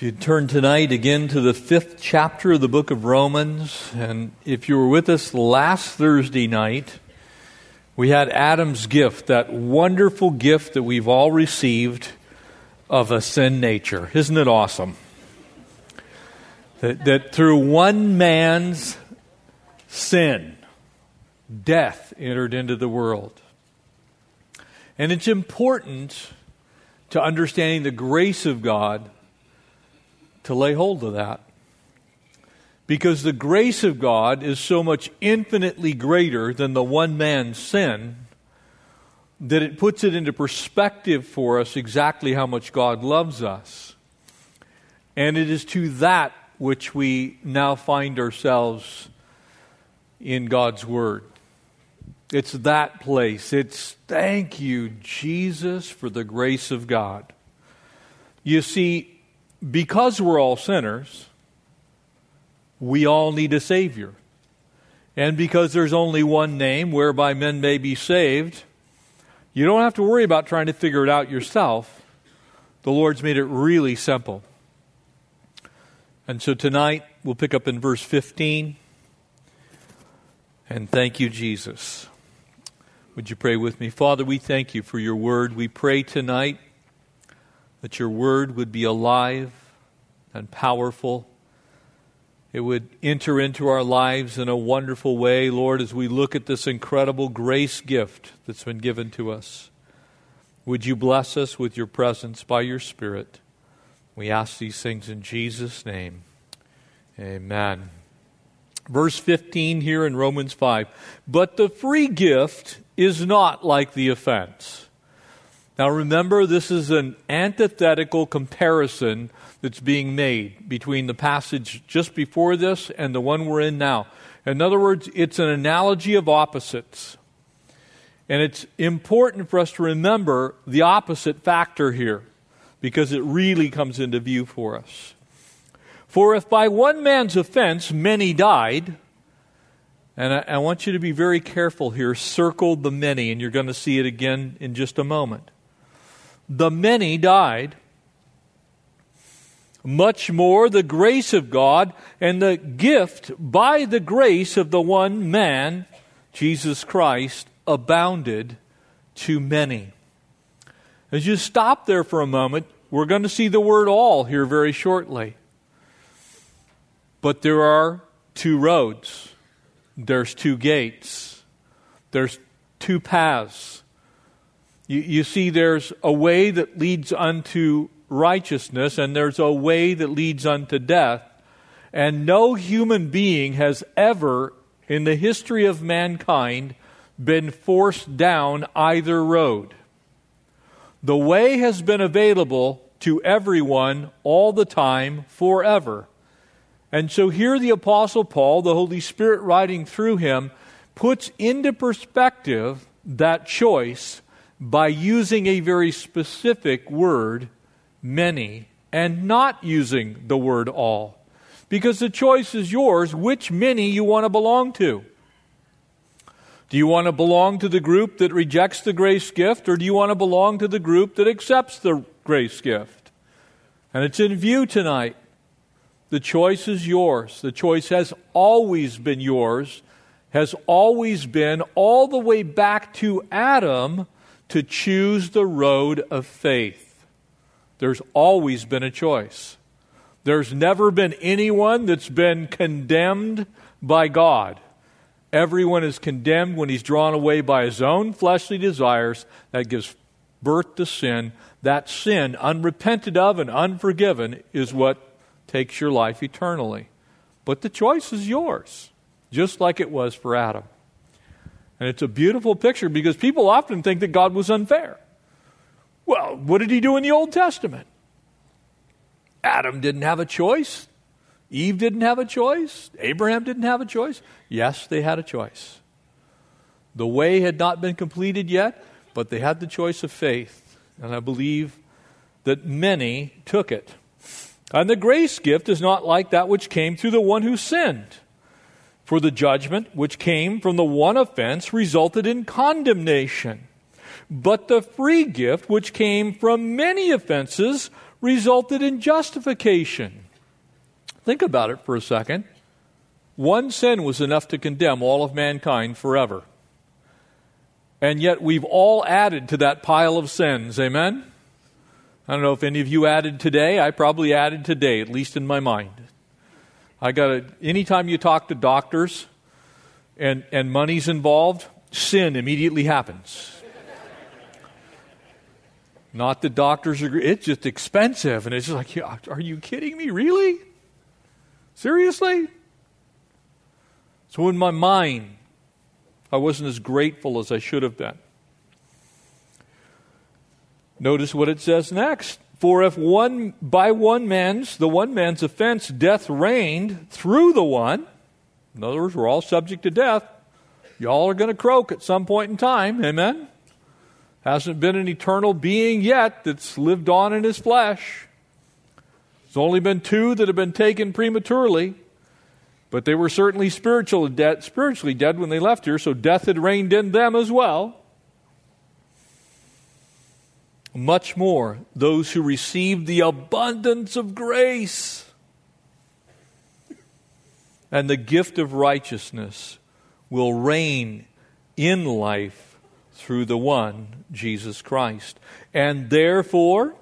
If you turn tonight again to the fifth chapter of the book of Romans, and if you were with us last Thursday night, we had Adam's gift, that wonderful gift that we've all received of a sin nature. Isn't it awesome? That, that through one man's sin, death entered into the world. And it's important to understanding the grace of God to lay hold of that. Because the grace of God is so much infinitely greater than the one man's sin that it puts it into perspective for us exactly how much God loves us. And it is to that which we now find ourselves in God's Word. It's that place. It's thank you, Jesus, for the grace of God. You see, because we're all sinners, we all need a Savior. And because there's only one name whereby men may be saved, you don't have to worry about trying to figure it out yourself. The Lord's made it really simple. And so tonight, we'll pick up in verse 15. And thank you, Jesus. Would you pray with me? Father, we thank you for your word. We pray tonight that your word would be alive and powerful. It would enter into our lives in a wonderful way, Lord, as we look at this incredible grace gift that's been given to us. Would you bless us with your presence by your Spirit? We ask these things in Jesus' name. Amen. Verse 15 here in Romans 5. But the free gift is not like the offense. Now remember, this is an antithetical comparison that's being made between the passage just before this and the one we're in now. In other words, it's an analogy of opposites. And it's important for us to remember the opposite factor here because it really comes into view for us. For if by one man's offense many died, and I, I, want you to be very careful here, circle the many, and you're going to see it again in just a moment the many died, much more the grace of God and the gift by the grace of the one man, Jesus Christ, abounded to many. As you stop there for a moment, we're going to see the word all here very shortly. But there are two roads, there's two gates, there's two paths. You, you see, there's a way that leads unto righteousness, and there's a way that leads unto death. And no human being has ever, in the history of mankind, been forced down either road. The way has been available to everyone all the time, forever. And so here the Apostle Paul, the Holy Spirit writing through him, puts into perspective that choice by using a very specific word, many, and not using the word all. Because the choice is yours which many you want to belong to. Do you want to belong to the group that rejects the grace gift, or do you want to belong to the group that accepts the grace gift? And it's in view tonight. The choice is yours. The choice has always been yours, has always been all the way back to Adam to choose the road of faith. There's always been a choice. There's never been anyone that's been condemned by God. Everyone is condemned when he's drawn away by his own fleshly desires. That gives birth to sin. That sin, unrepented of and unforgiven, is what takes your life eternally. But the choice is yours, just like it was for Adam. And it's a beautiful picture because people often think that God was unfair. Well, what did he do in the Old Testament? Adam didn't have a choice. Eve didn't have a choice. Abraham didn't have a choice. Yes, they had a choice. The way had not been completed yet, but they had the choice of faith. And I believe that many took it. And the grace gift is not like that which came through the one who sinned. For the judgment which came from the one offense resulted in condemnation. But the free gift which came from many offenses resulted in justification. Think about it for a second. One sin was enough to condemn all of mankind forever. And yet we've all added to that pile of sins. Amen? I don't know if any of you added today. I probably added today, at least in my mind. I got to, anytime you talk to doctors and, and money's involved, sin immediately happens. Not the doctors agree. It's just expensive. And it's just like, are you kidding me? Really? Seriously? So in my mind, I wasn't as grateful as I should have been. Notice what it says next. For if one by one man's the one man's offense death reigned through the one, in other words, we're all subject to death. Y'all are going to croak at some point in time. Amen. Hasn't been an eternal being yet that's lived on in his flesh. There's only been two that have been taken prematurely, but they were certainly spiritually dead, spiritually dead when they left here, so death had reigned in them as well. Much more, those who received the abundance of grace and the gift of righteousness will reign in life through the one, Jesus Christ. And therefore,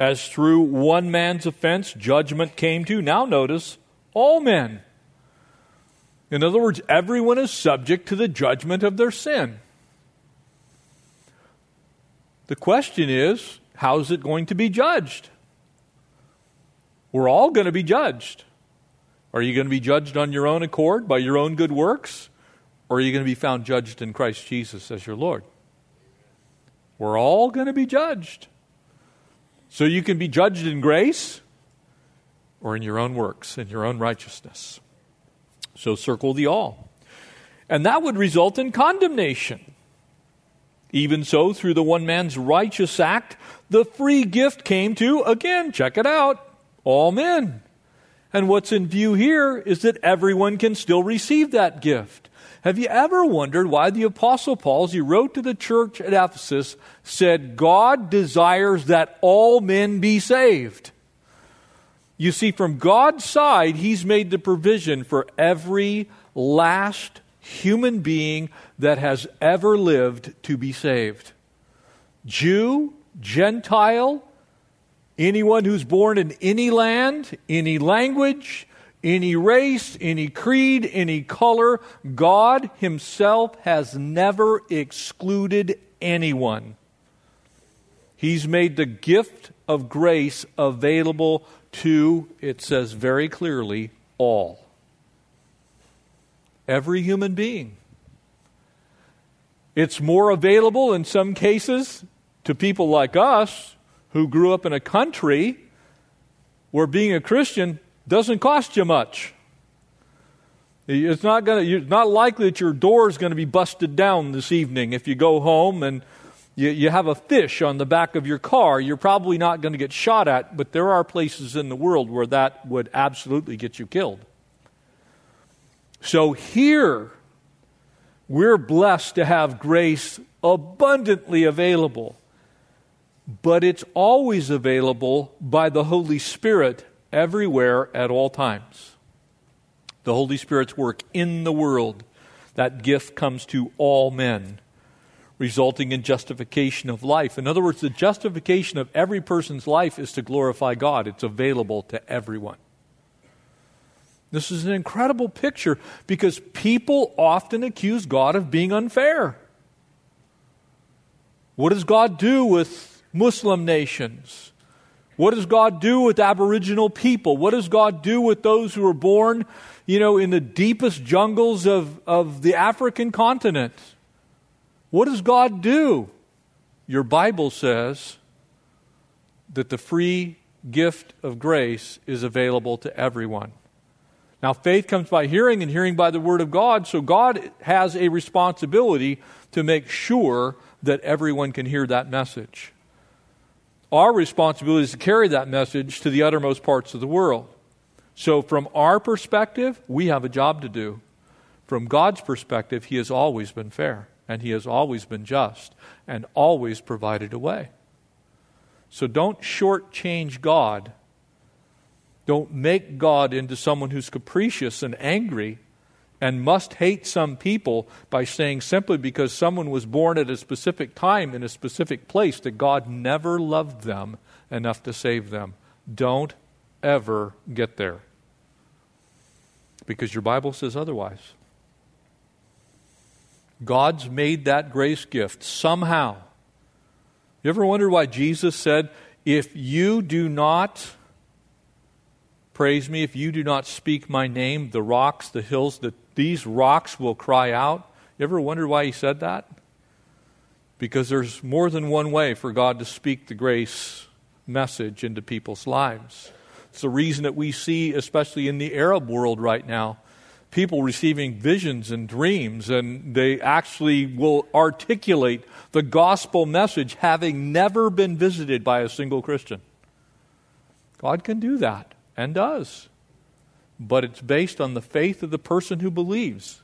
as through one man's offense judgment came to, now notice, all men. In other words, everyone is subject to the judgment of their sin. The question is, how is it going to be judged? We're all going to be judged. Are you going to be judged on your own accord by your own good works? Or are you going to be found judged in Christ Jesus as your Lord? We're all going to be judged. So you can be judged in grace or in your own works, in your own righteousness. So circle the all. And that would result in condemnation. Even so, through the one man's righteous act, the free gift came to, again, check it out, all men. And what's in view here is that everyone can still receive that gift. Have you ever wondered why the Apostle Paul, as he wrote to the church at Ephesus, said, God desires that all men be saved? You see, from God's side, he's made the provision for every last human being that has ever lived to be saved. Jew, Gentile, anyone who's born in any land, any language, any race, any creed, any color. God Himself has never excluded anyone. He's made the gift of grace available to, it says very clearly, all. Every human being. It's more available in some cases to people like us who grew up in a country where being a Christian doesn't cost you much. It's not, gonna, it's not likely that your door is going to be busted down this evening if you go home and you, you have a fish on the back of your car. You're probably not going to get shot at, but there are places in the world where that would absolutely get you killed. So here, we're blessed to have grace abundantly available, but it's always available by the Holy Spirit everywhere at all times. The Holy Spirit's work in the world, that gift comes to all men, resulting in justification of life. In other words, the justification of every person's life is to glorify God, it's available to everyone. This is an incredible picture because people often accuse God of being unfair. What does God do with Muslim nations? What does God do with Aboriginal people? What does God do with those who are born, you know, in the deepest jungles of, of the African continent? What does God do? Your Bible says that the free gift of grace is available to everyone. Now, faith comes by hearing, and hearing by the Word of God, so God has a responsibility to make sure that everyone can hear that message. Our responsibility is to carry that message to the uttermost parts of the world. So, from our perspective, we have a job to do. From God's perspective, He has always been fair, and He has always been just, and always provided a way. So don't shortchange God. Don't make God into someone who's capricious and angry and must hate some people by saying simply because someone was born at a specific time in a specific place that God never loved them enough to save them. Don't ever get there. Because your Bible says otherwise. God's made that grace gift somehow. You ever wonder why Jesus said, If you do not praise me, if you do not speak my name, the rocks, the hills, the, these rocks will cry out? You ever wonder why he said that? Because there's more than one way for God to speak the grace message into people's lives. It's the reason that we see, especially in the Arab world right now, people receiving visions and dreams, and they actually will articulate the gospel message having never been visited by a single Christian. God can do that and does, but it's based on the faith of the person who believes.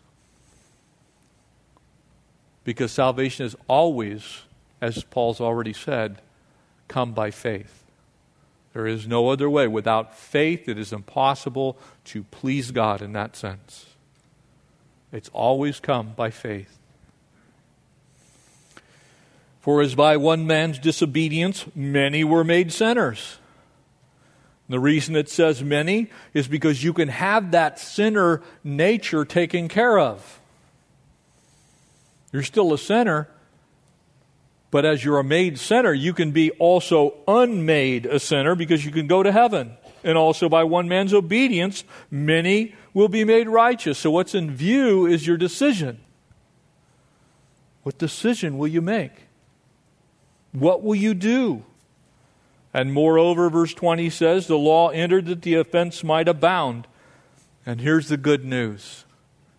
Because salvation is always, as Paul's already said, come by faith. There is no other way. Without faith, it is impossible to please God in that sense. It's always come by faith. For as by one man's disobedience many were made sinners. The reason it says many is because you can have that sinner nature taken care of. You're still a sinner, but as you're a made sinner, you can be also unmade a sinner because you can go to heaven. And also by one man's obedience, many will be made righteous. So what's in view is your decision. What decision will you make? What will you do? And moreover, verse 20 says, the law entered that the offense might abound. And here's the good news.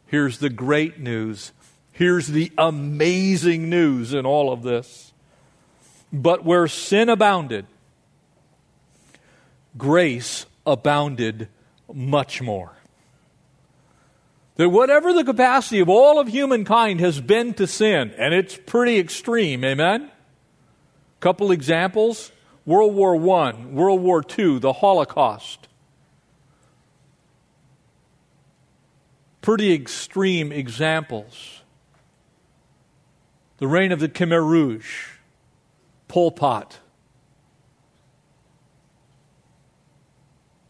Here's the great news. Here's the amazing news in all of this. But where sin abounded, grace abounded much more. That whatever the capacity of all of humankind has been to sin, and it's pretty extreme, amen? Couple examples World War I, World War II, the Holocaust. Pretty extreme examples. The reign of the Khmer Rouge, Pol Pot,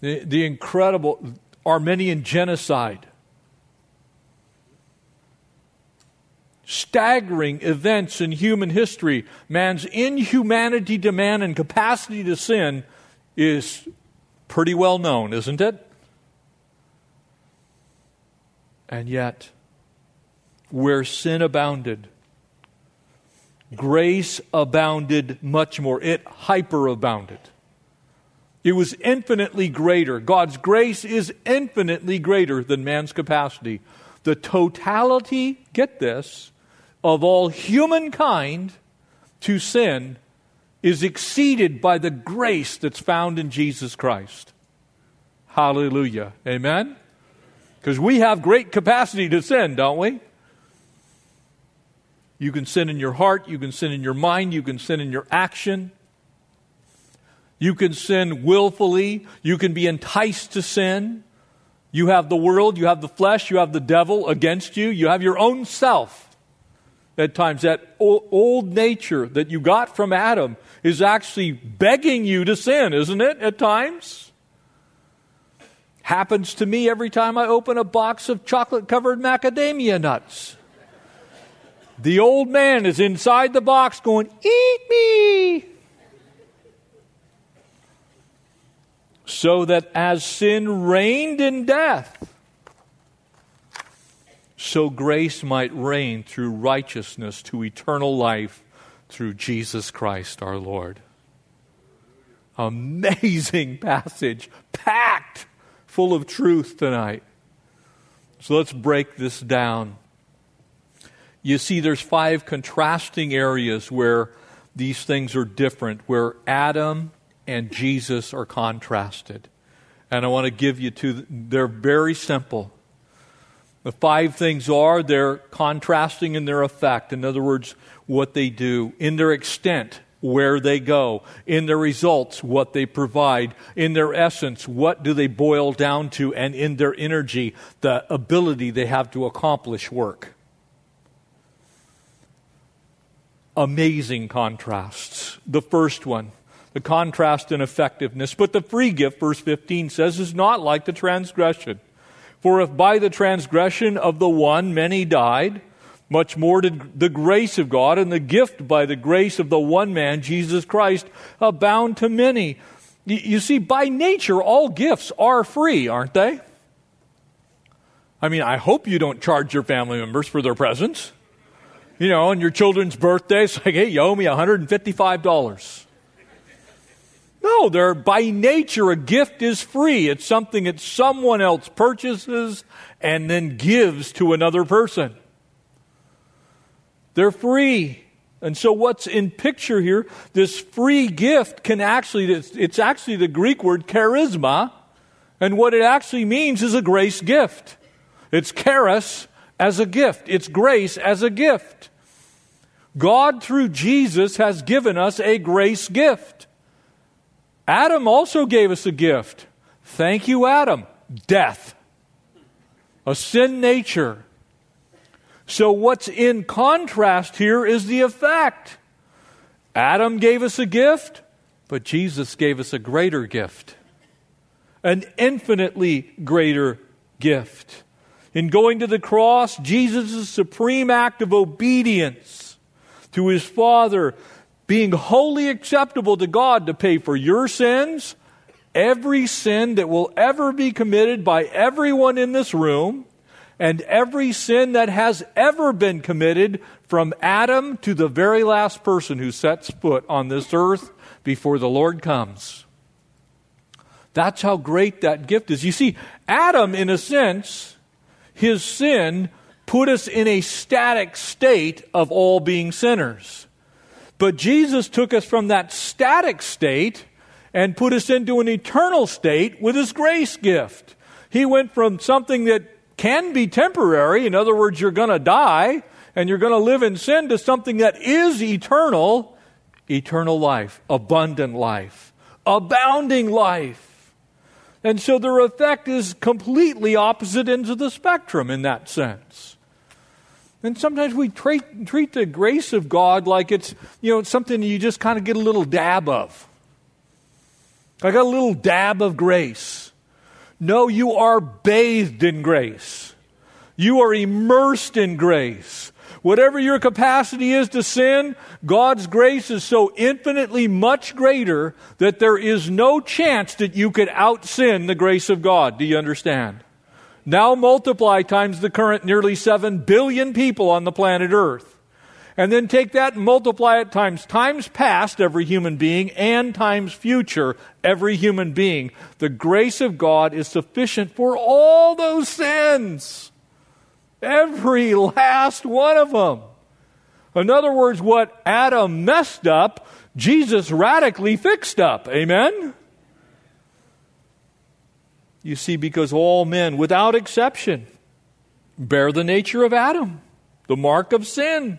the, the incredible Armenian genocide, staggering events in human history. Man's inhumanity to man and capacity to sin is pretty well known, isn't it? And yet, where sin abounded, grace abounded much more. It hyperabounded. It was infinitely greater. God's grace is infinitely greater than man's capacity. The totality, get this, of all humankind to sin is exceeded by the grace that's found in Jesus Christ. Hallelujah. Amen? Because we have great capacity to sin, don't we? You can sin in your heart, you can sin in your mind, you can sin in your action. You can sin willfully, you can be enticed to sin. You have the world, you have the flesh, you have the devil against you, you have your own self. At times, that old nature that you got from Adam is actually begging you to sin, isn't it? At times. Happens to me every time I open a box of chocolate covered macadamia nuts. The old man is inside the box going, Eat me! So that as sin reigned in death, so grace might reign through righteousness to eternal life through Jesus Christ our Lord. Amazing passage, packed full of truth tonight. So let's break this down you see there's five contrasting areas where these things are different, where Adam and Jesus are contrasted. And I want to give you two, they're very simple. The five things are they're contrasting in their effect. In other words, what they do, in their extent, where they go. In their results, what they provide. In their essence, what do they boil down to? And in their energy, the ability they have to accomplish work. Amazing contrasts. The first one, the contrast in effectiveness. But the free gift, verse 15 says, is not like the transgression. For if by the transgression of the one many died, much more did the grace of God and the gift by the grace of the one man, Jesus Christ, abound to many. You see, by nature, all gifts are free, aren't they? I mean, I hope you don't charge your family members for their presents. You know, on your children's birthdays, like, hey, you owe me $155. No, they're by nature a gift is free. It's something that someone else purchases and then gives to another person. They're free. And so, what's in picture here, this free gift can actually, it's actually the Greek word charisma. And what it actually means is a grace gift. It's charis as a gift, it's grace as a gift. God, through Jesus, has given us a grace gift. Adam also gave us a gift. Thank you, Adam. Death. A sin nature. So, what's in contrast here is the effect. Adam gave us a gift, but Jesus gave us a greater gift, an infinitely greater gift. In going to the cross, Jesus' supreme act of obedience to his Father, being wholly acceptable to God to pay for your sins, every sin that will ever be committed by everyone in this room, and every sin that has ever been committed from Adam to the very last person who sets foot on this earth before the Lord comes. That's how great that gift is. You see, Adam, in a sense, his sin put us in a static state of all being sinners. But Jesus took us from that static state and put us into an eternal state with his grace gift. He went from something that can be temporary. In other words, you're going to die and you're going to live in sin to something that is eternal eternal life, abundant life, abounding life. And so their effect is completely opposite ends of the spectrum in that sense. And sometimes we treat, treat the grace of God like it's, you know, something you just kind of get a little dab of. I got a little dab of grace. No, you are bathed in grace. You are immersed in grace. Whatever your capacity is to sin, God's grace is so infinitely much greater that there is no chance that you could out sin the grace of God. Do you understand? Now multiply times the current nearly 7 billion people on the planet Earth. And then take that and multiply it times times past every human being and times future every human being. The grace of God is sufficient for all those sins. Every last one of them. In other words, what Adam messed up, Jesus radically fixed up. Amen? You see, because all men, without exception, bear the nature of Adam, the mark of sin.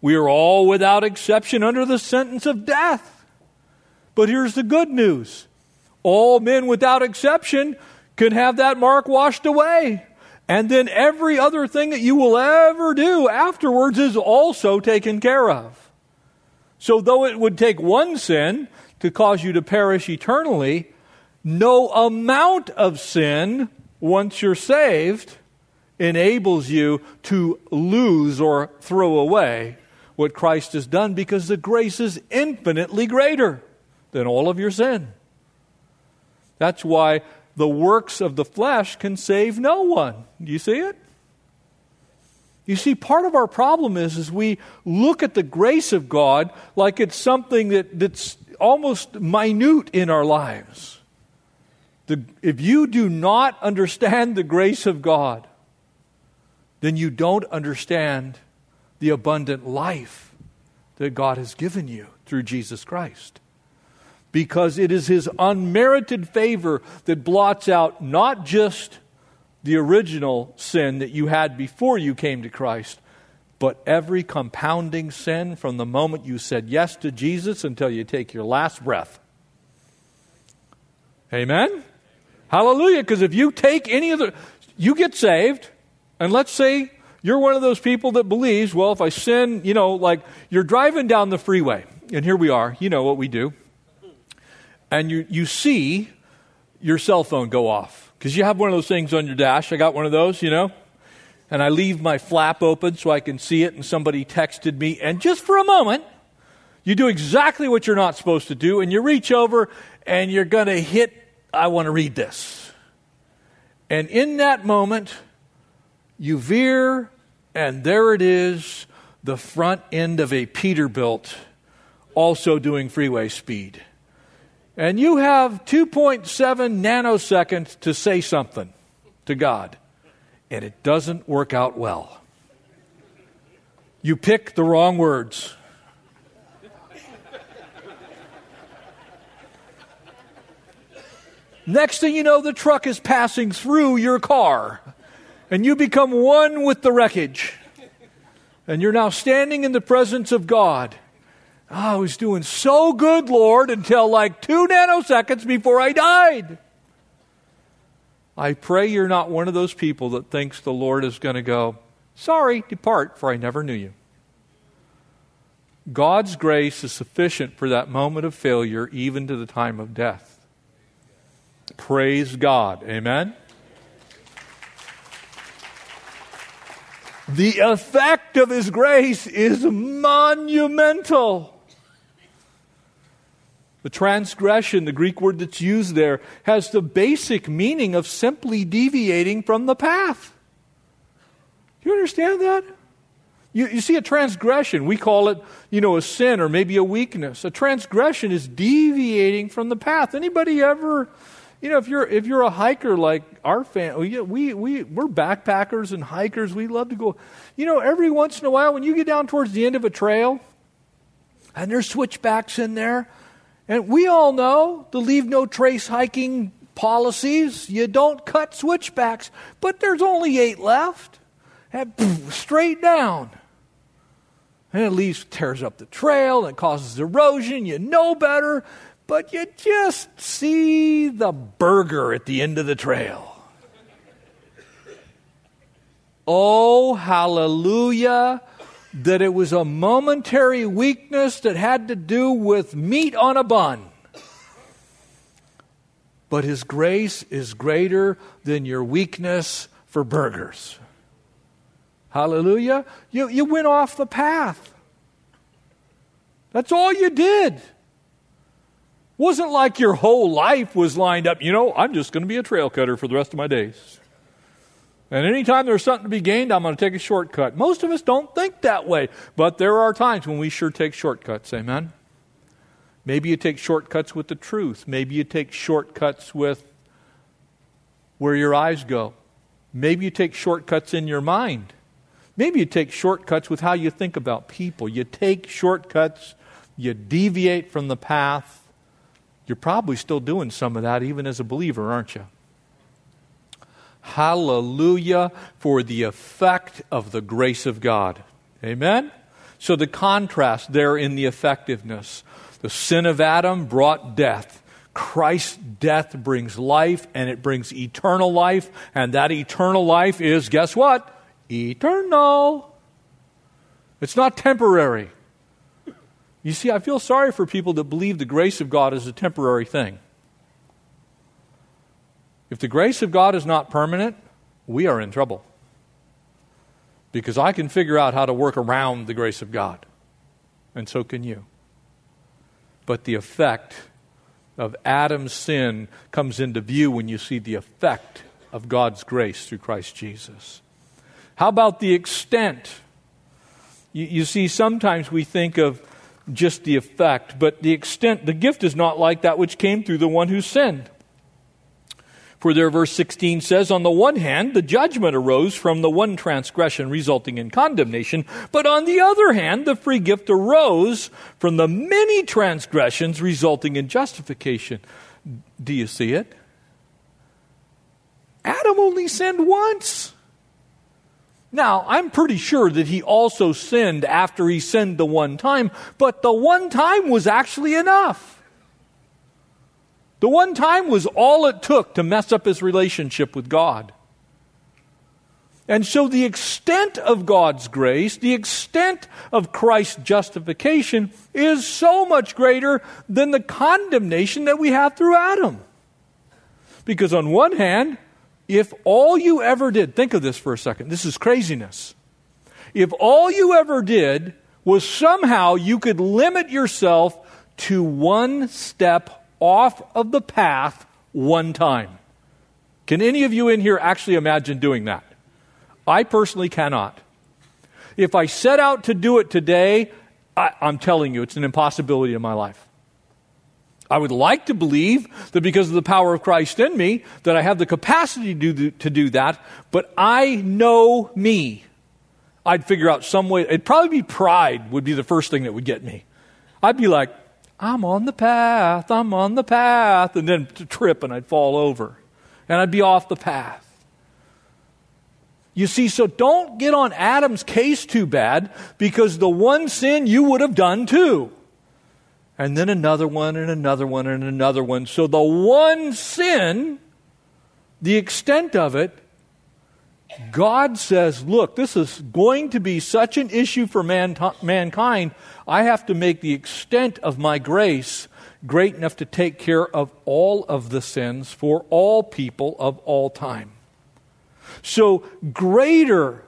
We are all without exception under the sentence of death. But here's the good news all men without exception can have that mark washed away. And then every other thing that you will ever do afterwards is also taken care of. So, though it would take one sin to cause you to perish eternally, no amount of sin, once you're saved, enables you to lose or throw away what Christ has done because the grace is infinitely greater than all of your sin. That's why the works of the flesh can save no one. Do you see it? You see, part of our problem is, is we look at the grace of God like it's something that, that's almost minute in our lives. The, if you do not understand the grace of God, then you don't understand the abundant life that God has given you through Jesus Christ. Because it is His unmerited favor that blots out not just the original sin that you had before you came to Christ, but every compounding sin from the moment you said yes to Jesus until you take your last breath. Amen? Hallelujah. Because if you take any of the, you get saved, and let's say you're one of those people that believes, well, if I sin, you know, like you're driving down the freeway, and here we are, you know what we do, and you, you see your cell phone go off. Because you have one of those things on your dash. I got one of those, you know? And I leave my flap open so I can see it, and somebody texted me, and just for a moment, you do exactly what you're not supposed to do, and you reach over and you're going to hit, I want to read this. And in that moment, you veer, and there it is, the front end of a Peterbilt, also doing freeway speed. And you have 2.7 nanoseconds to say something to God, and it doesn't work out well. You pick the wrong words. Next thing you know, the truck is passing through your car, and you become one with the wreckage. And you're now standing in the presence of God. Oh, I was doing so good, Lord, until like two nanoseconds before I died. I pray you're not one of those people that thinks the Lord is going to go, Sorry, depart, for I never knew you. God's grace is sufficient for that moment of failure, even to the time of death. Praise God. Amen? The effect of His grace is monumental. The transgression, the Greek word that's used there, has the basic meaning of simply deviating from the path. You understand that? You, you see, a transgression, we call it, you know, a sin or maybe a weakness. A transgression is deviating from the path. Anybody ever you know, if you're if you're a hiker like our family, we we we're backpackers and hikers. We love to go. You know, every once in a while, when you get down towards the end of a trail, and there's switchbacks in there, and we all know the leave no trace hiking policies. You don't cut switchbacks, but there's only eight left, and poof, straight down. And it leaves tears up the trail and causes erosion. You know better but you just see the burger at the end of the trail. Oh, hallelujah, that it was a momentary weakness that had to do with meat on a bun. But His grace is greater than your weakness for burgers. Hallelujah. You, you went off the path. That's all you did. Wasn't like your whole life was lined up, you know, I'm just going to be a trail cutter for the rest of my days. And anytime there's something to be gained, I'm going to take a shortcut. Most of us don't think that way, but there are times when we sure take shortcuts. Amen? Maybe you take shortcuts with the truth. Maybe you take shortcuts with where your eyes go. Maybe you take shortcuts in your mind. Maybe you take shortcuts with how you think about people. You take shortcuts, you deviate from the path, you're probably still doing some of that even as a believer, aren't you? Hallelujah for the effect of the grace of God. Amen? So the contrast there in the effectiveness. The sin of Adam brought death. Christ's death brings life, and it brings eternal life. And that eternal life is, guess what? Eternal. It's not temporary. You see, I feel sorry for people that believe the grace of God is a temporary thing. If the grace of God is not permanent, we are in trouble. Because I can figure out how to work around the grace of God, and so can you. But the effect of Adam's sin comes into view when you see the effect of God's grace through Christ Jesus. How about the extent? You, you see, sometimes we think of just the effect, but the extent, the gift is not like that which came through the one who sinned. For there, verse 16 says, On the one hand, the judgment arose from the one transgression resulting in condemnation, but on the other hand, the free gift arose from the many transgressions resulting in justification. Do you see it? Adam only sinned once. Now, I'm pretty sure that he also sinned after he sinned the one time, but the one time was actually enough. The one time was all it took to mess up his relationship with God. And so, the extent of God's grace, the extent of Christ's justification, is so much greater than the condemnation that we have through Adam. Because, on one hand, if all you ever did, think of this for a second, this is craziness. If all you ever did was somehow you could limit yourself to one step off of the path one time. Can any of you in here actually imagine doing that? I personally cannot. If I set out to do it today, I, am telling you, it's an impossibility in my life. I would like to believe that because of the power of Christ in me, that I have the capacity to do, to do that, but I know me. I'd figure out some way. It'd probably be pride, would be the first thing that would get me. I'd be like, I'm on the path, I'm on the path, and then trip and I'd fall over. And I'd be off the path. You see, so don't get on Adam's case too bad because the one sin you would have done too. And then another one and another one and another one. So the one sin, the extent of it, God says, look, this is going to be such an issue for man, mankind. I have to make the extent of my grace great enough to take care of all of the sins for all people of all time. So, greater,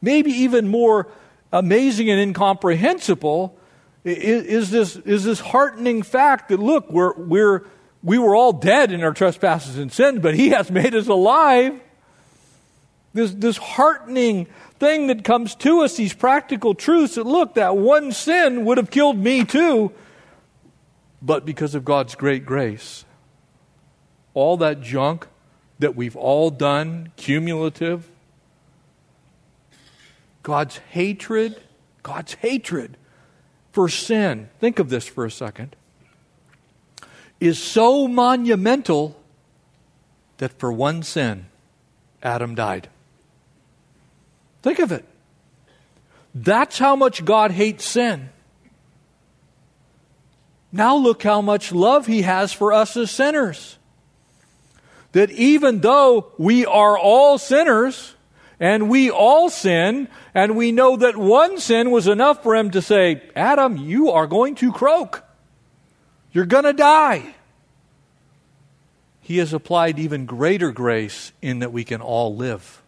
maybe even more amazing and incomprehensible, is, is, this, is this heartening fact that, look, we're, we're, we were all dead in our trespasses and sins, but He has made us alive. This, this heartening thing that comes to us, these practical truths that, look, that one sin would have killed me too, but because of God's great grace, all that junk that we've all done, cumulative. God's hatred, God's hatred for sin, think of this for a second, is so monumental that for one sin, Adam died. Think of it. That's how much God hates sin. Now look how much love he has for us as sinners that even though we are all sinners and we all sin, and we know that one sin was enough for him to say, Adam, you are going to croak. You're going to die. He has applied even greater grace in that we can all live.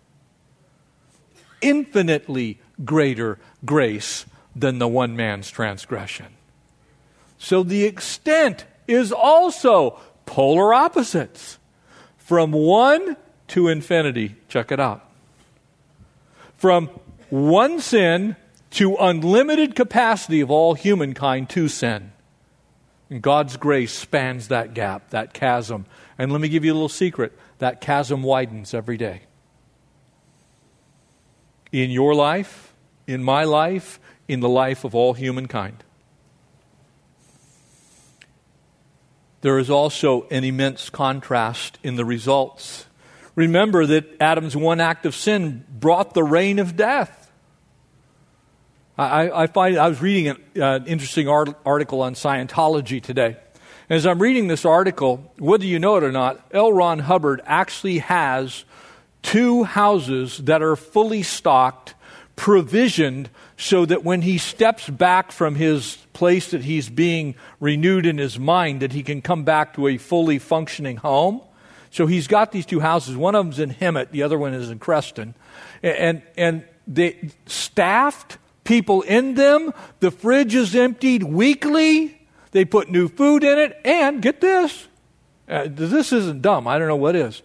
Infinitely greater grace than the one man's transgression. So the extent is also polar opposites. From one to infinity. Check it out. From one sin to unlimited capacity of all humankind to sin. And God's grace spans that gap, that chasm. And let me give you a little secret that chasm widens every day. In your life, in my life, in the life of all humankind. there is also an immense contrast in the results. Remember that Adam's one act of sin brought the reign of death. I, I find I was reading an uh, interesting art, article on Scientology today. As I'm reading this article, whether you know it or not, L. Ron Hubbard actually has two houses that are fully stocked, provisioned so that when he steps back from his place that he's being renewed in his mind, that he can come back to a fully functioning home. So he's got these two houses. One of them's in Hemet, the other one is in Creston. And, and they staffed people in them. The fridge is emptied weekly. They put new food in it. And get this uh, this isn't dumb. I don't know what is.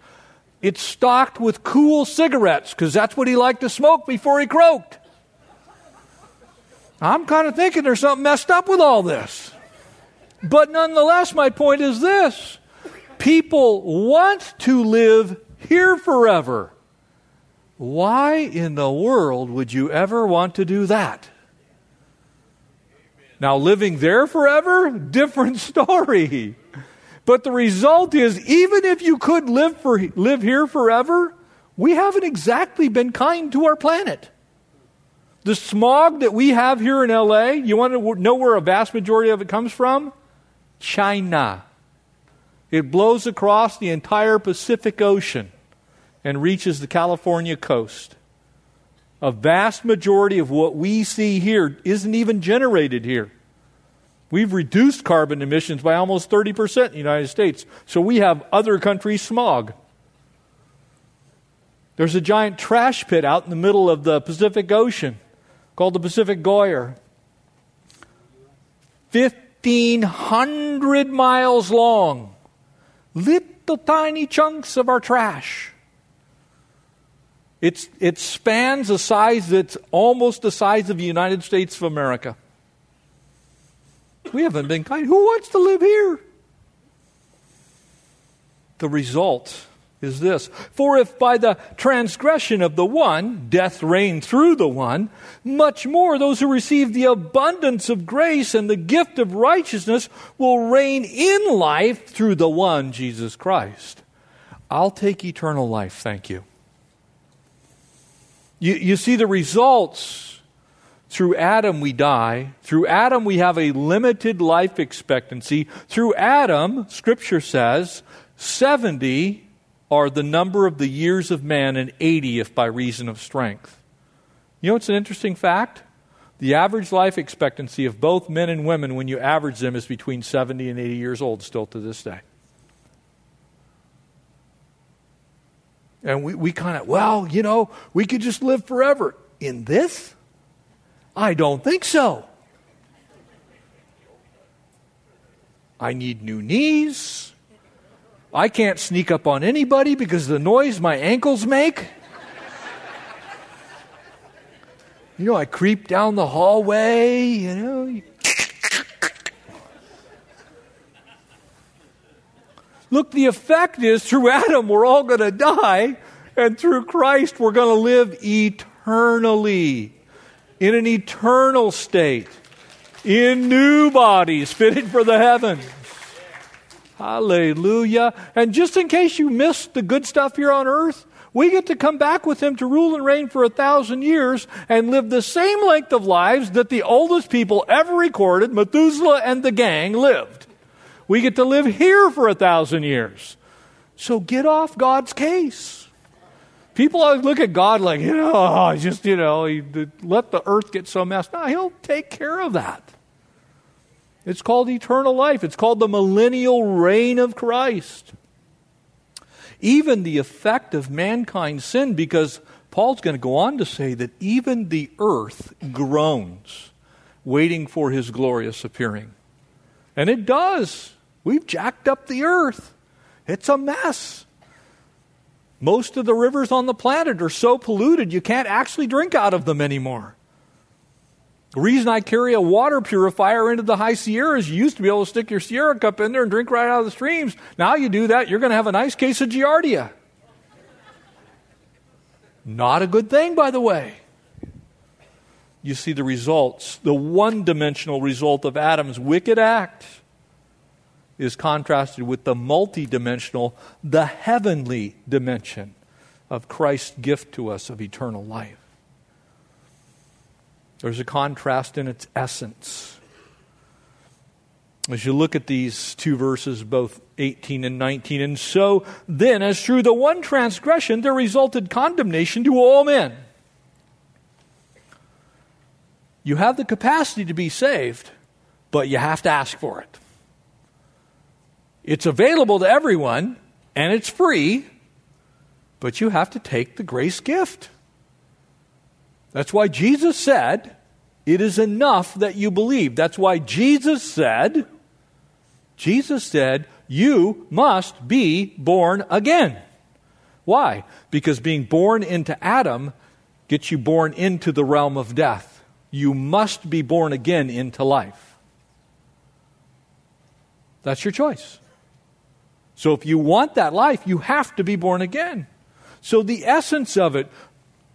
It's stocked with Kool cigarettes because that's what he liked to smoke before he croaked. I'm kind of thinking there's something messed up with all this. But nonetheless, my point is this people want to live here forever. Why in the world would you ever want to do that? Now, living there forever, different story. But the result is, even if you could live, for, live here forever, we haven't exactly been kind to our planet. The smog that we have here in LA, you want to know where a vast majority of it comes from? China. It blows across the entire Pacific Ocean and reaches the California coast. A vast majority of what we see here isn't even generated here. We've reduced carbon emissions by almost 30% in the United States, so we have other countries' smog. There's a giant trash pit out in the middle of the Pacific Ocean called the Pacific Gyre. 1,500 miles long. Little tiny chunks of our trash. It's, it spans a size that's almost the size of the United States of America. We haven't been kind. Who wants to live here? The result is this For if by the transgression of the one death reigned through the one, much more those who receive the abundance of grace and the gift of righteousness will reign in life through the one, Jesus Christ. I'll take eternal life, thank you. You, you see the results. Through Adam, we die. Through Adam, we have a limited life expectancy. Through Adam, Scripture says, 70 are the number of the years of man, and 80 if by reason of strength. You know what's an interesting fact? The average life expectancy of both men and women, when you average them, is between 70 and 80 years old still to this day. And we, we kind of, well, you know, we could just live forever. In this? I don't think so. I need new knees. I can't sneak up on anybody because the noise my ankles make. You know, I creep down the hallway, you know. Look, the effect is through Adam, we're all going to die, and through Christ, we're going to live eternally in an eternal state, in new bodies fitted for the heavens. Hallelujah. And just in case you missed the good stuff here on earth, we get to come back with him to rule and reign for a thousand years and live the same length of lives that the oldest people ever recorded, Methuselah and the gang, lived. We get to live here for a thousand years. So get off God's case. People always look at God like, you know, oh, just, you know, let the earth get so messed. No, he'll take care of that. It's called eternal life. It's called the millennial reign of Christ. Even the effect of mankind's sin, because Paul's going to go on to say that even the earth groans, waiting for his glorious appearing. And it does. We've jacked up the earth, it's a mess. Most of the rivers on the planet are so polluted you can't actually drink out of them anymore. The reason I carry a water purifier into the high Sierras, you used to be able to stick your Sierra cup in there and drink right out of the streams. Now you do that, you're going to have a nice case of Giardia. Not a good thing, by the way. You see the results. The one dimensional result of Adam's wicked act is contrasted with the multidimensional, the heavenly dimension of Christ's gift to us of eternal life. There's a contrast in its essence. As you look at these two verses, both 18 and 19, and so then, as through the one transgression there resulted condemnation to all men. You have the capacity to be saved, but you have to ask for it. It's available to everyone, and it's free, but you have to take the grace gift. That's why Jesus said, It is enough that you believe. That's why Jesus said, Jesus said, You must be born again. Why? Because being born into Adam gets you born into the realm of death. You must be born again into life. That's your choice. So if you want that life, you have to be born again. So the essence of it,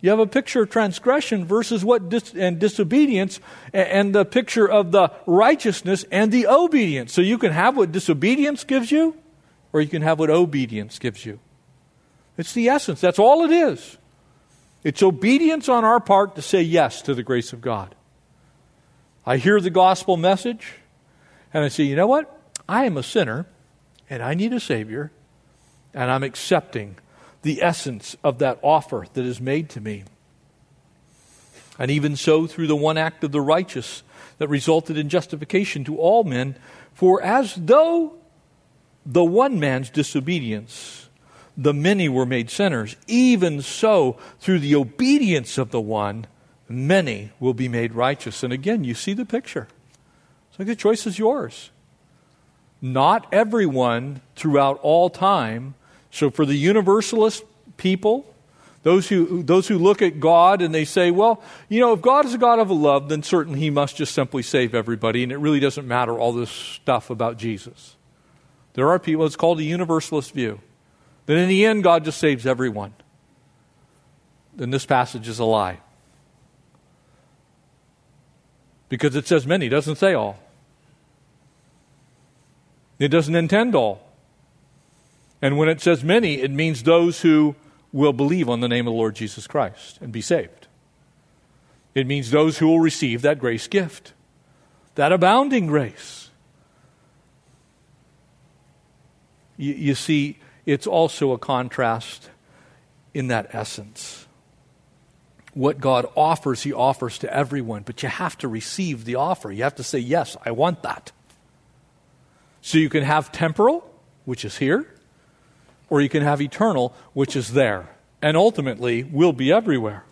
you have a picture of transgression versus what dis- and disobedience, and, and the picture of the righteousness and the obedience. So you can have what disobedience gives you, or you can have what obedience gives you. It's the essence. That's all it is. It's obedience on our part to say yes to the grace of God. I hear the gospel message and I say, you know what? I am a sinner and I need a Savior, and I'm accepting the essence of that offer that is made to me. And even so, through the one act of the righteous that resulted in justification to all men, for as though the one man's disobedience, the many were made sinners, even so, through the obedience of the one, many will be made righteous. And again, you see the picture. So the choice is yours. Not everyone throughout all time. So for the universalist people, those who, those who look at God and they say, well, you know, if God is a God of love, then certainly he must just simply save everybody, and it really doesn't matter all this stuff about Jesus. There are people, it's called a universalist view, that in the end, God just saves everyone. Then this passage is a lie. Because it says many, doesn't say all. It doesn't intend all. And when it says many, it means those who will believe on the name of the Lord Jesus Christ and be saved. It means those who will receive that grace gift, that abounding grace. You, you see, it's also a contrast in that essence. What God offers, He offers to everyone, but you have to receive the offer. You have to say, Yes, I want that. So you can have temporal, which is here, or you can have eternal, which is there, and ultimately will be everywhere.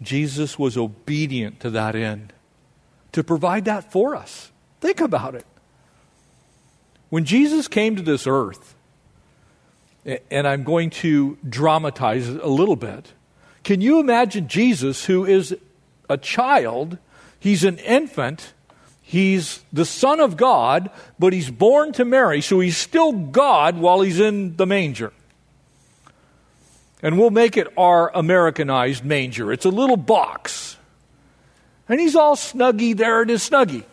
Jesus was obedient to that end, to provide that for us. Think about it. When Jesus came to this earth, and I'm going to dramatize it a little bit, can you imagine Jesus, who is a child, he's an infant, He's the Son of God, but he's born to Mary, so he's still God while he's in the manger. And we'll make it our Americanized manger. It's a little box. And he's all snuggy there in his snuggy.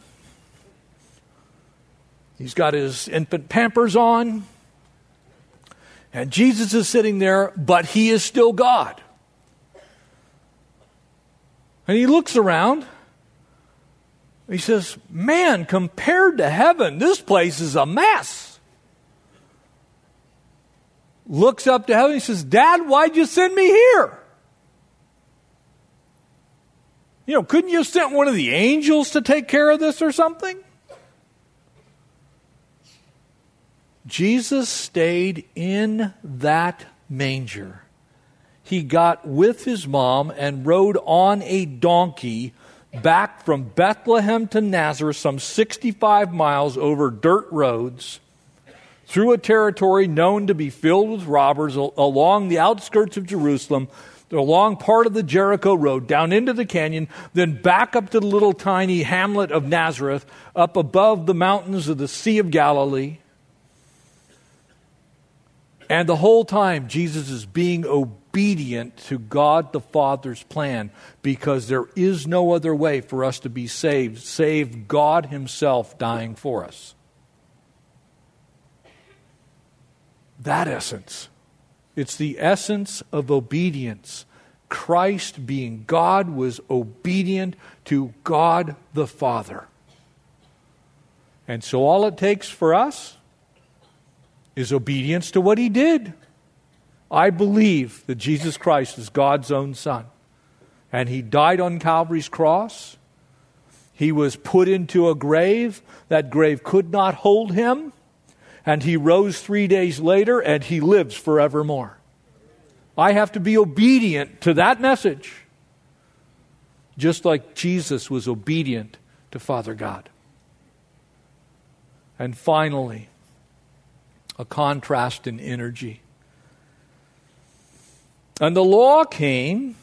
He's got his infant pampers on. And Jesus is sitting there, but he is still God. And he looks around he says, Man, compared to heaven, this place is a mess. Looks up to heaven, he says, Dad, why'd you send me here? You know, couldn't you have sent one of the angels to take care of this or something? Jesus stayed in that manger. He got with his mom and rode on a donkey back from Bethlehem to Nazareth, some 65 miles over dirt roads, through a territory known to be filled with robbers along the outskirts of Jerusalem, along part of the Jericho Road, down into the canyon, then back up to the little tiny hamlet of Nazareth, up above the mountains of the Sea of Galilee. And the whole time, Jesus is being obedient to God the Father's plan because there is no other way for us to be saved, save God Himself dying for us. That essence. It's the essence of obedience. Christ, being God, was obedient to God the Father. And so all it takes for us is obedience to what he did. I believe that Jesus Christ is God's own Son. And he died on Calvary's cross. He was put into a grave. That grave could not hold him. And he rose three days later and he lives forevermore. I have to be obedient to that message, just like Jesus was obedient to Father God. And finally, a contrast in energy. And the law came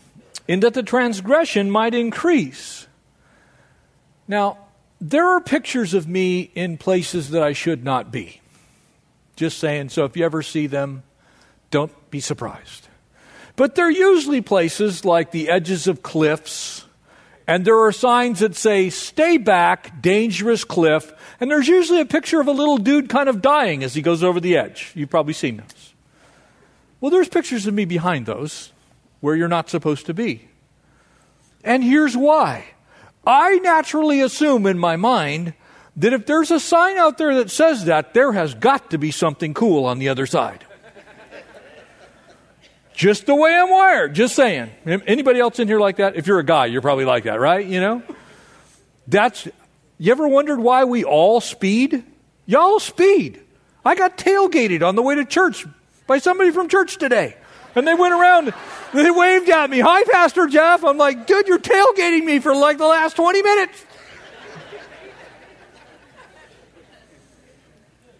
in that the transgression might increase. Now, there are pictures of me in places that I should not be. Just saying, so if you ever see them, don't be surprised. But they're usually places like the edges of cliffs And there are signs that say, stay back, dangerous cliff. And there's usually a picture of a little dude kind of dying as he goes over the edge. You've probably seen those. Well, there's pictures of me behind those where you're not supposed to be. And here's why. I naturally assume in my mind that if there's a sign out there that says that, there has got to be something cool on the other side. Just the way I'm wired. Just saying. Anybody else in here like that? If you're a guy, you're probably like that, right? You know? That's, you ever wondered why we all speed? Y'all speed. I got tailgated on the way to church by somebody from church today. And they went around, they waved at me. Hi, Pastor Jeff. I'm like, dude, you're tailgating me for like the last 20 minutes.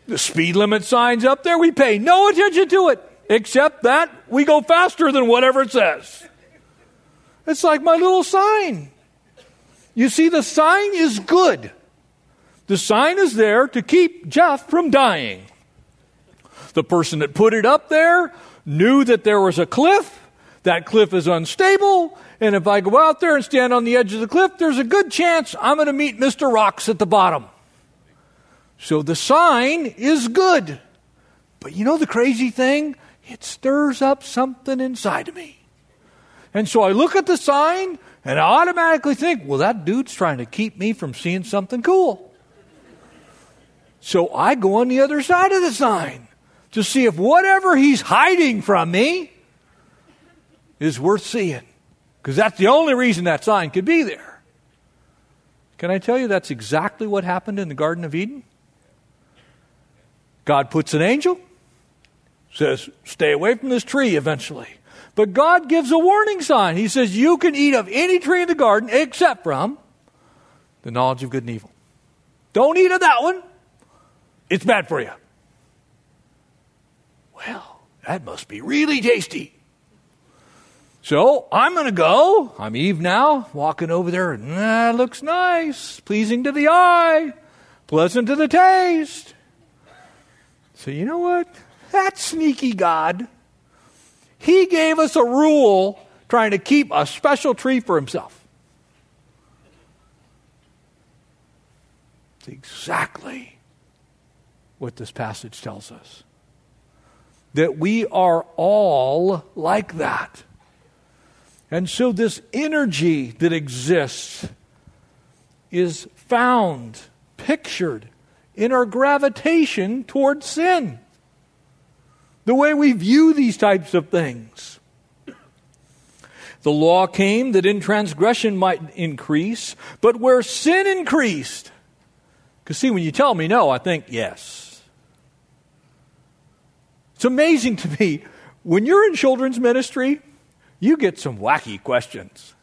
the speed limit signs up there, we pay no attention to it except that we go faster than whatever it says. It's like my little sign. You see, the sign is good. The sign is there to keep Jeff from dying. The person that put it up there knew that there was a cliff. That cliff is unstable. And if I go out there and stand on the edge of the cliff, there's a good chance I'm going to meet Mr. Rocks at the bottom. So the sign is good. But you know the crazy thing? It stirs up something inside of me. And so I look at the sign and I automatically think, well, that dude's trying to keep me from seeing something cool. So I go on the other side of the sign to see if whatever he's hiding from me is worth seeing. Because that's the only reason that sign could be there. Can I tell you that's exactly what happened in the Garden of Eden? God puts an angel, says, stay away from this tree eventually. But God gives a warning sign. He says, you can eat of any tree in the garden except from the knowledge of good and evil. Don't eat of that one. It's bad for you. Well, that must be really tasty. So I'm going to go. I'm Eve now, walking over there, that looks nice, pleasing to the eye, pleasant to the taste. So you know what? That sneaky God. He gave us a rule trying to keep a special tree for himself. It's exactly what this passage tells us. That we are all like that. And so, this energy that exists is found, pictured in our gravitation towards sin the way we view these types of things. The law came that in transgression might increase, but where sin increased, because see, when you tell me no, I think yes. It's amazing to me. When you're in children's ministry, you get some wacky questions.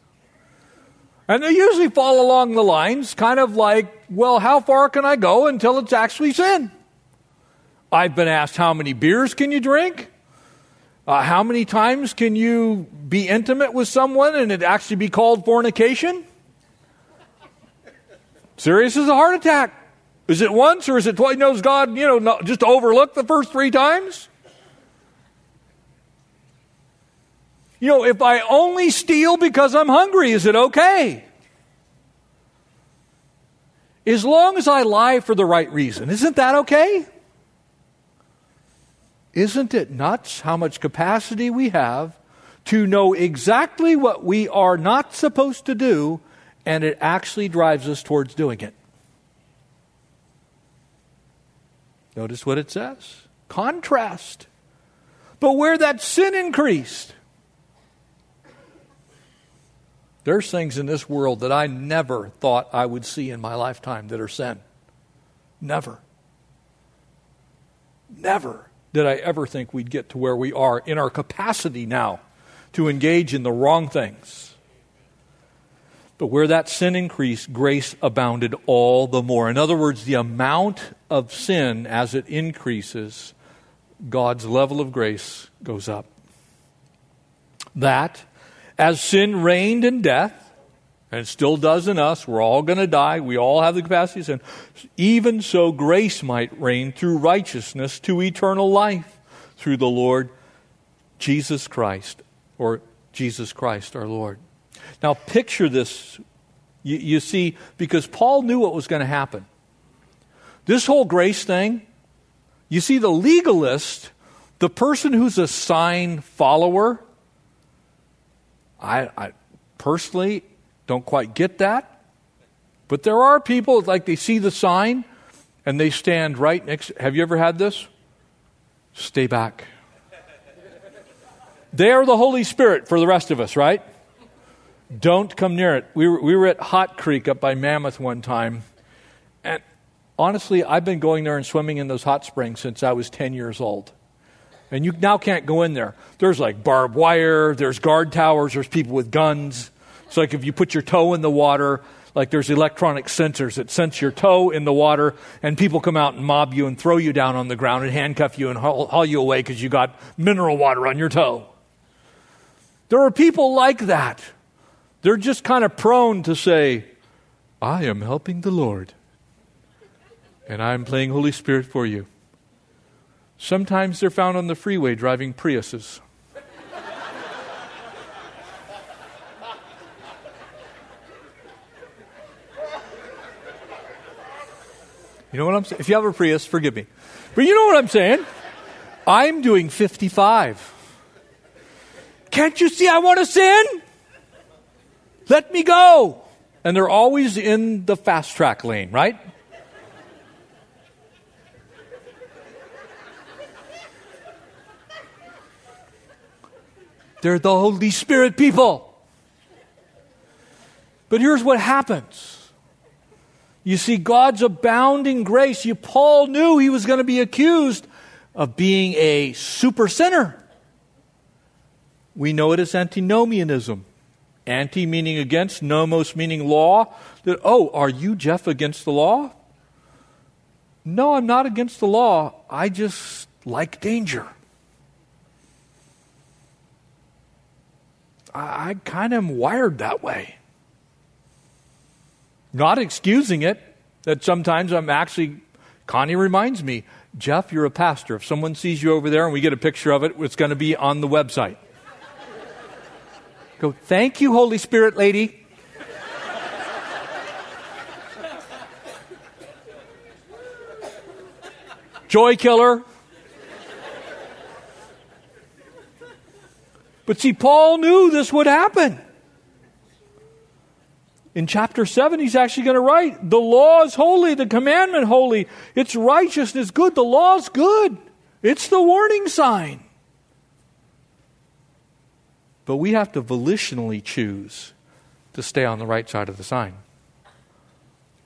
And they usually fall along the lines kind of like, well, how far can I go until it's actually sin? I've been asked, how many beers can you drink? Uh, how many times can you be intimate with someone and it actually be called fornication? Serious as a heart attack. Is it once or is it twice? Knows God, you know, not, just overlook the first three times? You know, if I only steal because I'm hungry, is it okay? As long as I lie for the right reason, isn't that okay? Isn't it nuts how much capacity we have to know exactly what we are not supposed to do, and it actually drives us towards doing it? Notice what it says contrast. But where that sin increased, there's things in this world that I never thought I would see in my lifetime that are sin. Never. Never did I ever think we'd get to where we are in our capacity now to engage in the wrong things. But where that sin increased, grace abounded all the more. In other words, the amount of sin as it increases, God's level of grace goes up. That, as sin reigned in death, and it still does in us. We're all going to die. We all have the capacity And. Even so, grace might reign through righteousness to eternal life through the Lord Jesus Christ, or Jesus Christ our Lord. Now, picture this You, you see, because Paul knew what was going to happen. This whole grace thing, you see, the legalist, the person who's a sign follower, I, I personally don't quite get that. But there are people, like they see the sign and they stand right next. Have you ever had this? Stay back. They are the Holy Spirit for the rest of us, right? Don't come near it. We were, we were at Hot Creek up by Mammoth one time. And honestly, I've been going there and swimming in those hot springs since I was 10 years old. And you now can't go in there. There's like barbed wire, there's guard towers, there's people with guns. It's like if you put your toe in the water, like there's electronic sensors that sense your toe in the water, and people come out and mob you and throw you down on the ground and handcuff you and haul, haul you away because you got mineral water on your toe. There are people like that. They're just kind of prone to say, I am helping the Lord, and I'm playing Holy Spirit for you. Sometimes they're found on the freeway driving Priuses. You know what I'm saying? If you have a Prius, forgive me. But you know what I'm saying? I'm doing 55. Can't you see I want to sin? Let me go. And they're always in the fast track lane, right? They're the Holy Spirit people. But here's what happens you see, God's abounding grace. You, Paul knew he was going to be accused of being a super sinner. We know it as antinomianism. Anti meaning against, nomos meaning law. That, oh, are you, Jeff, against the law? No, I'm not against the law. I just like danger. I, I kind of am wired that way. Not excusing it, that sometimes I'm actually, Connie reminds me, Jeff, you're a pastor. If someone sees you over there and we get a picture of it, it's going to be on the website. Go, thank you, Holy Spirit lady. Joy killer. But see, Paul knew this would happen. In chapter 7, he's actually going to write the law is holy, the commandment holy, its righteousness good, the law is good. It's the warning sign. But we have to volitionally choose to stay on the right side of the sign.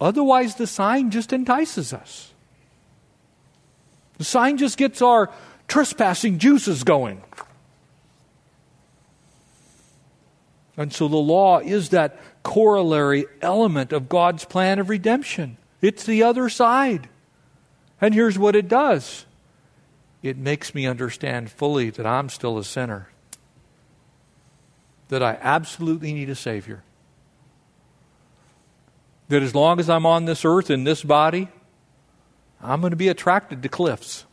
Otherwise, the sign just entices us. The sign just gets our trespassing juices going. And so the law is that corollary element of God's plan of redemption. It's the other side. And here's what it does it makes me understand fully that I'm still a sinner, that I absolutely need a Savior. That as long as I'm on this earth in this body, I'm going to be attracted to cliffs.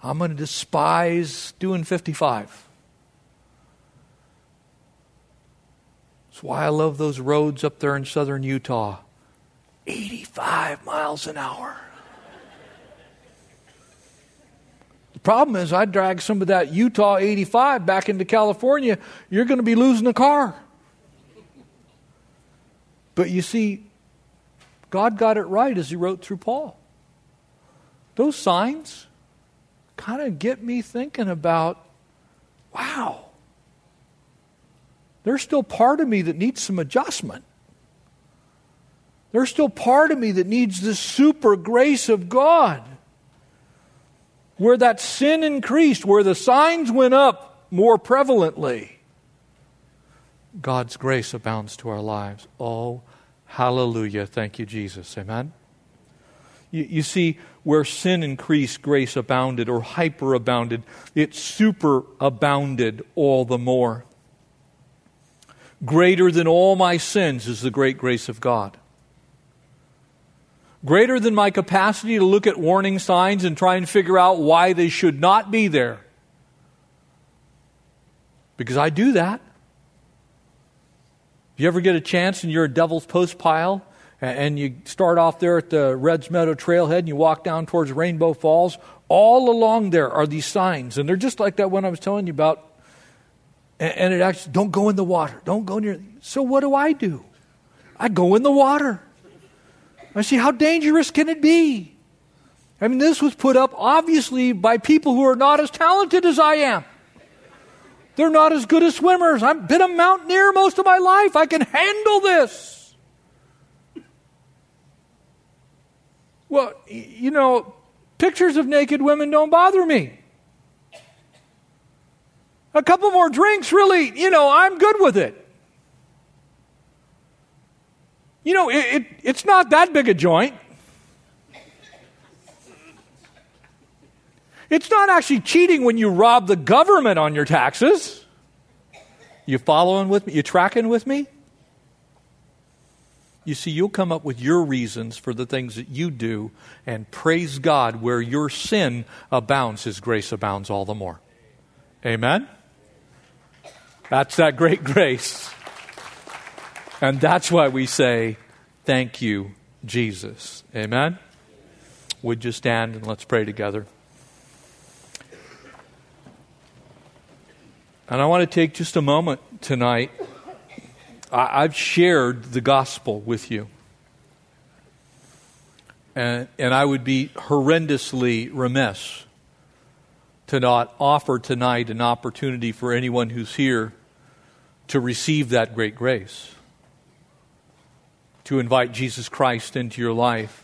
I'm going to despise doing 55. That's why I love those roads up there in southern Utah. 85 miles an hour. The problem is, I drag some of that Utah 85 back into California, you're going to be losing a car. But you see, God got it right as He wrote through Paul. Those signs kind of get me thinking about wow, there's still part of me that needs some adjustment. There's still part of me that needs the super grace of God. Where that sin increased, where the signs went up more prevalently, God's grace abounds to our lives. Oh, hallelujah. Thank you, Jesus. Amen. You, you see, where sin increased, grace abounded, or hyperabounded, it superabounded all the more. Greater than all my sins is the great grace of God. Greater than my capacity to look at warning signs and try and figure out why they should not be there. Because I do that. If you ever get a chance and you're a Devil's Postpile and you start off there at the Reds Meadow Trailhead and you walk down towards Rainbow Falls, all along there are these signs, and they're just like that one I was telling you about. And it actually, don't go in the water. Don't go near. So what do I do? I go in the water. I see how dangerous can it be? I mean, this was put up obviously by people who are not as talented as I am. They're not as good as swimmers. I've been a mountaineer most of my life. I can handle this. Well, you know, pictures of naked women don't bother me. A couple more drinks, really, you know, I'm good with it. You know, it, it, it's not that big a joint. It's not actually cheating when you rob the government on your taxes. You following with me? You tracking with me? You see, you'll come up with your reasons for the things that you do, and praise God, where your sin abounds, His grace abounds all the more. Amen? That's that great grace. And that's why we say, Thank you, Jesus. Amen? Would you stand and let's pray together? And I want to take just a moment tonight. I've shared the gospel with you. And, and I would be horrendously remiss to not offer tonight an opportunity for anyone who's here to receive that great grace, to invite Jesus Christ into your life.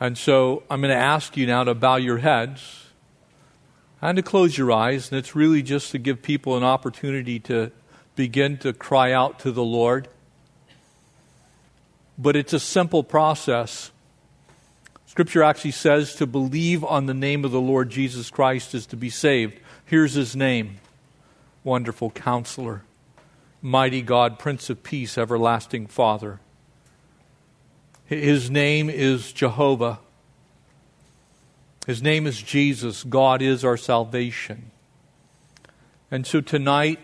And so I'm going to ask you now to bow your heads and to close your eyes. And it's really just to give people an opportunity to begin to cry out to the Lord. But it's a simple process. Scripture actually says to believe on the name of the Lord Jesus Christ is to be saved. Here's his name Wonderful Counselor, Mighty God, Prince of Peace, Everlasting Father. His name is Jehovah. His name is Jesus. God is our salvation. And so tonight,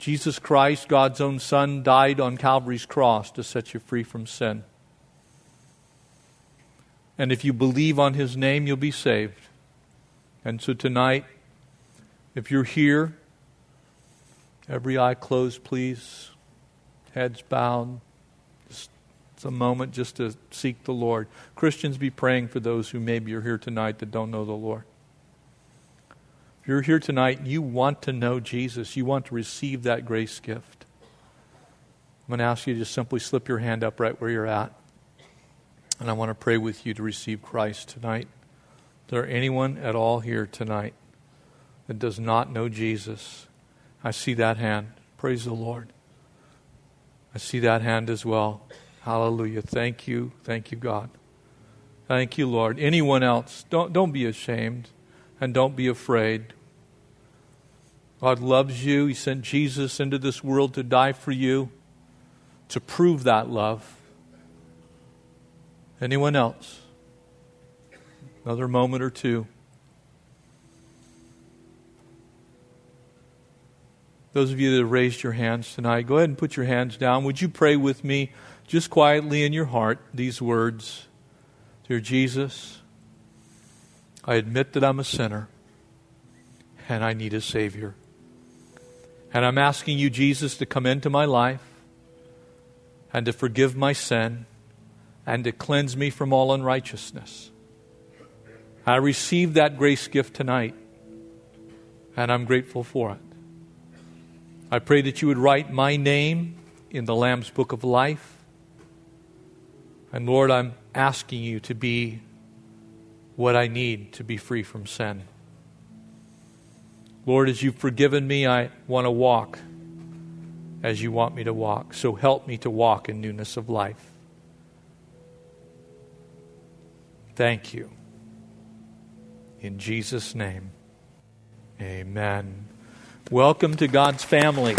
Jesus Christ, God's own Son, died on Calvary's cross to set you free from sin. And if you believe on His name, you'll be saved. And so tonight, if you're here, every eye closed, please, heads bowed. It's a moment just to seek the Lord. Christians, be praying for those who maybe are here tonight that don't know the Lord. If you're here tonight you want to know Jesus, you want to receive that grace gift, I'm going to ask you to just simply slip your hand up right where you're at. And I want to pray with you to receive Christ tonight. Is there anyone at all here tonight that does not know Jesus? I see that hand. Praise the Lord. I see that hand as well. Hallelujah. Thank you. Thank you, God. Thank you, Lord. Anyone else, don't, don't be ashamed and don't be afraid. God loves you. He sent Jesus into this world to die for you, to prove that love. Anyone else? Another moment or two. Those of you that have raised your hands tonight, go ahead and put your hands down. Would you pray with me? just quietly in your heart these words Dear Jesus, I admit that I'm a sinner and I need a Savior. And I'm asking you, Jesus, to come into my life and to forgive my sin and to cleanse me from all unrighteousness. I receive that grace gift tonight, and I'm grateful for it. I pray that you would write my name in the Lamb's Book of Life and Lord, I'm asking you to be what I need to be free from sin. Lord, as you've forgiven me, I want to walk as you want me to walk. So help me to walk in newness of life. Thank you. In Jesus' name, amen. Welcome to God's family.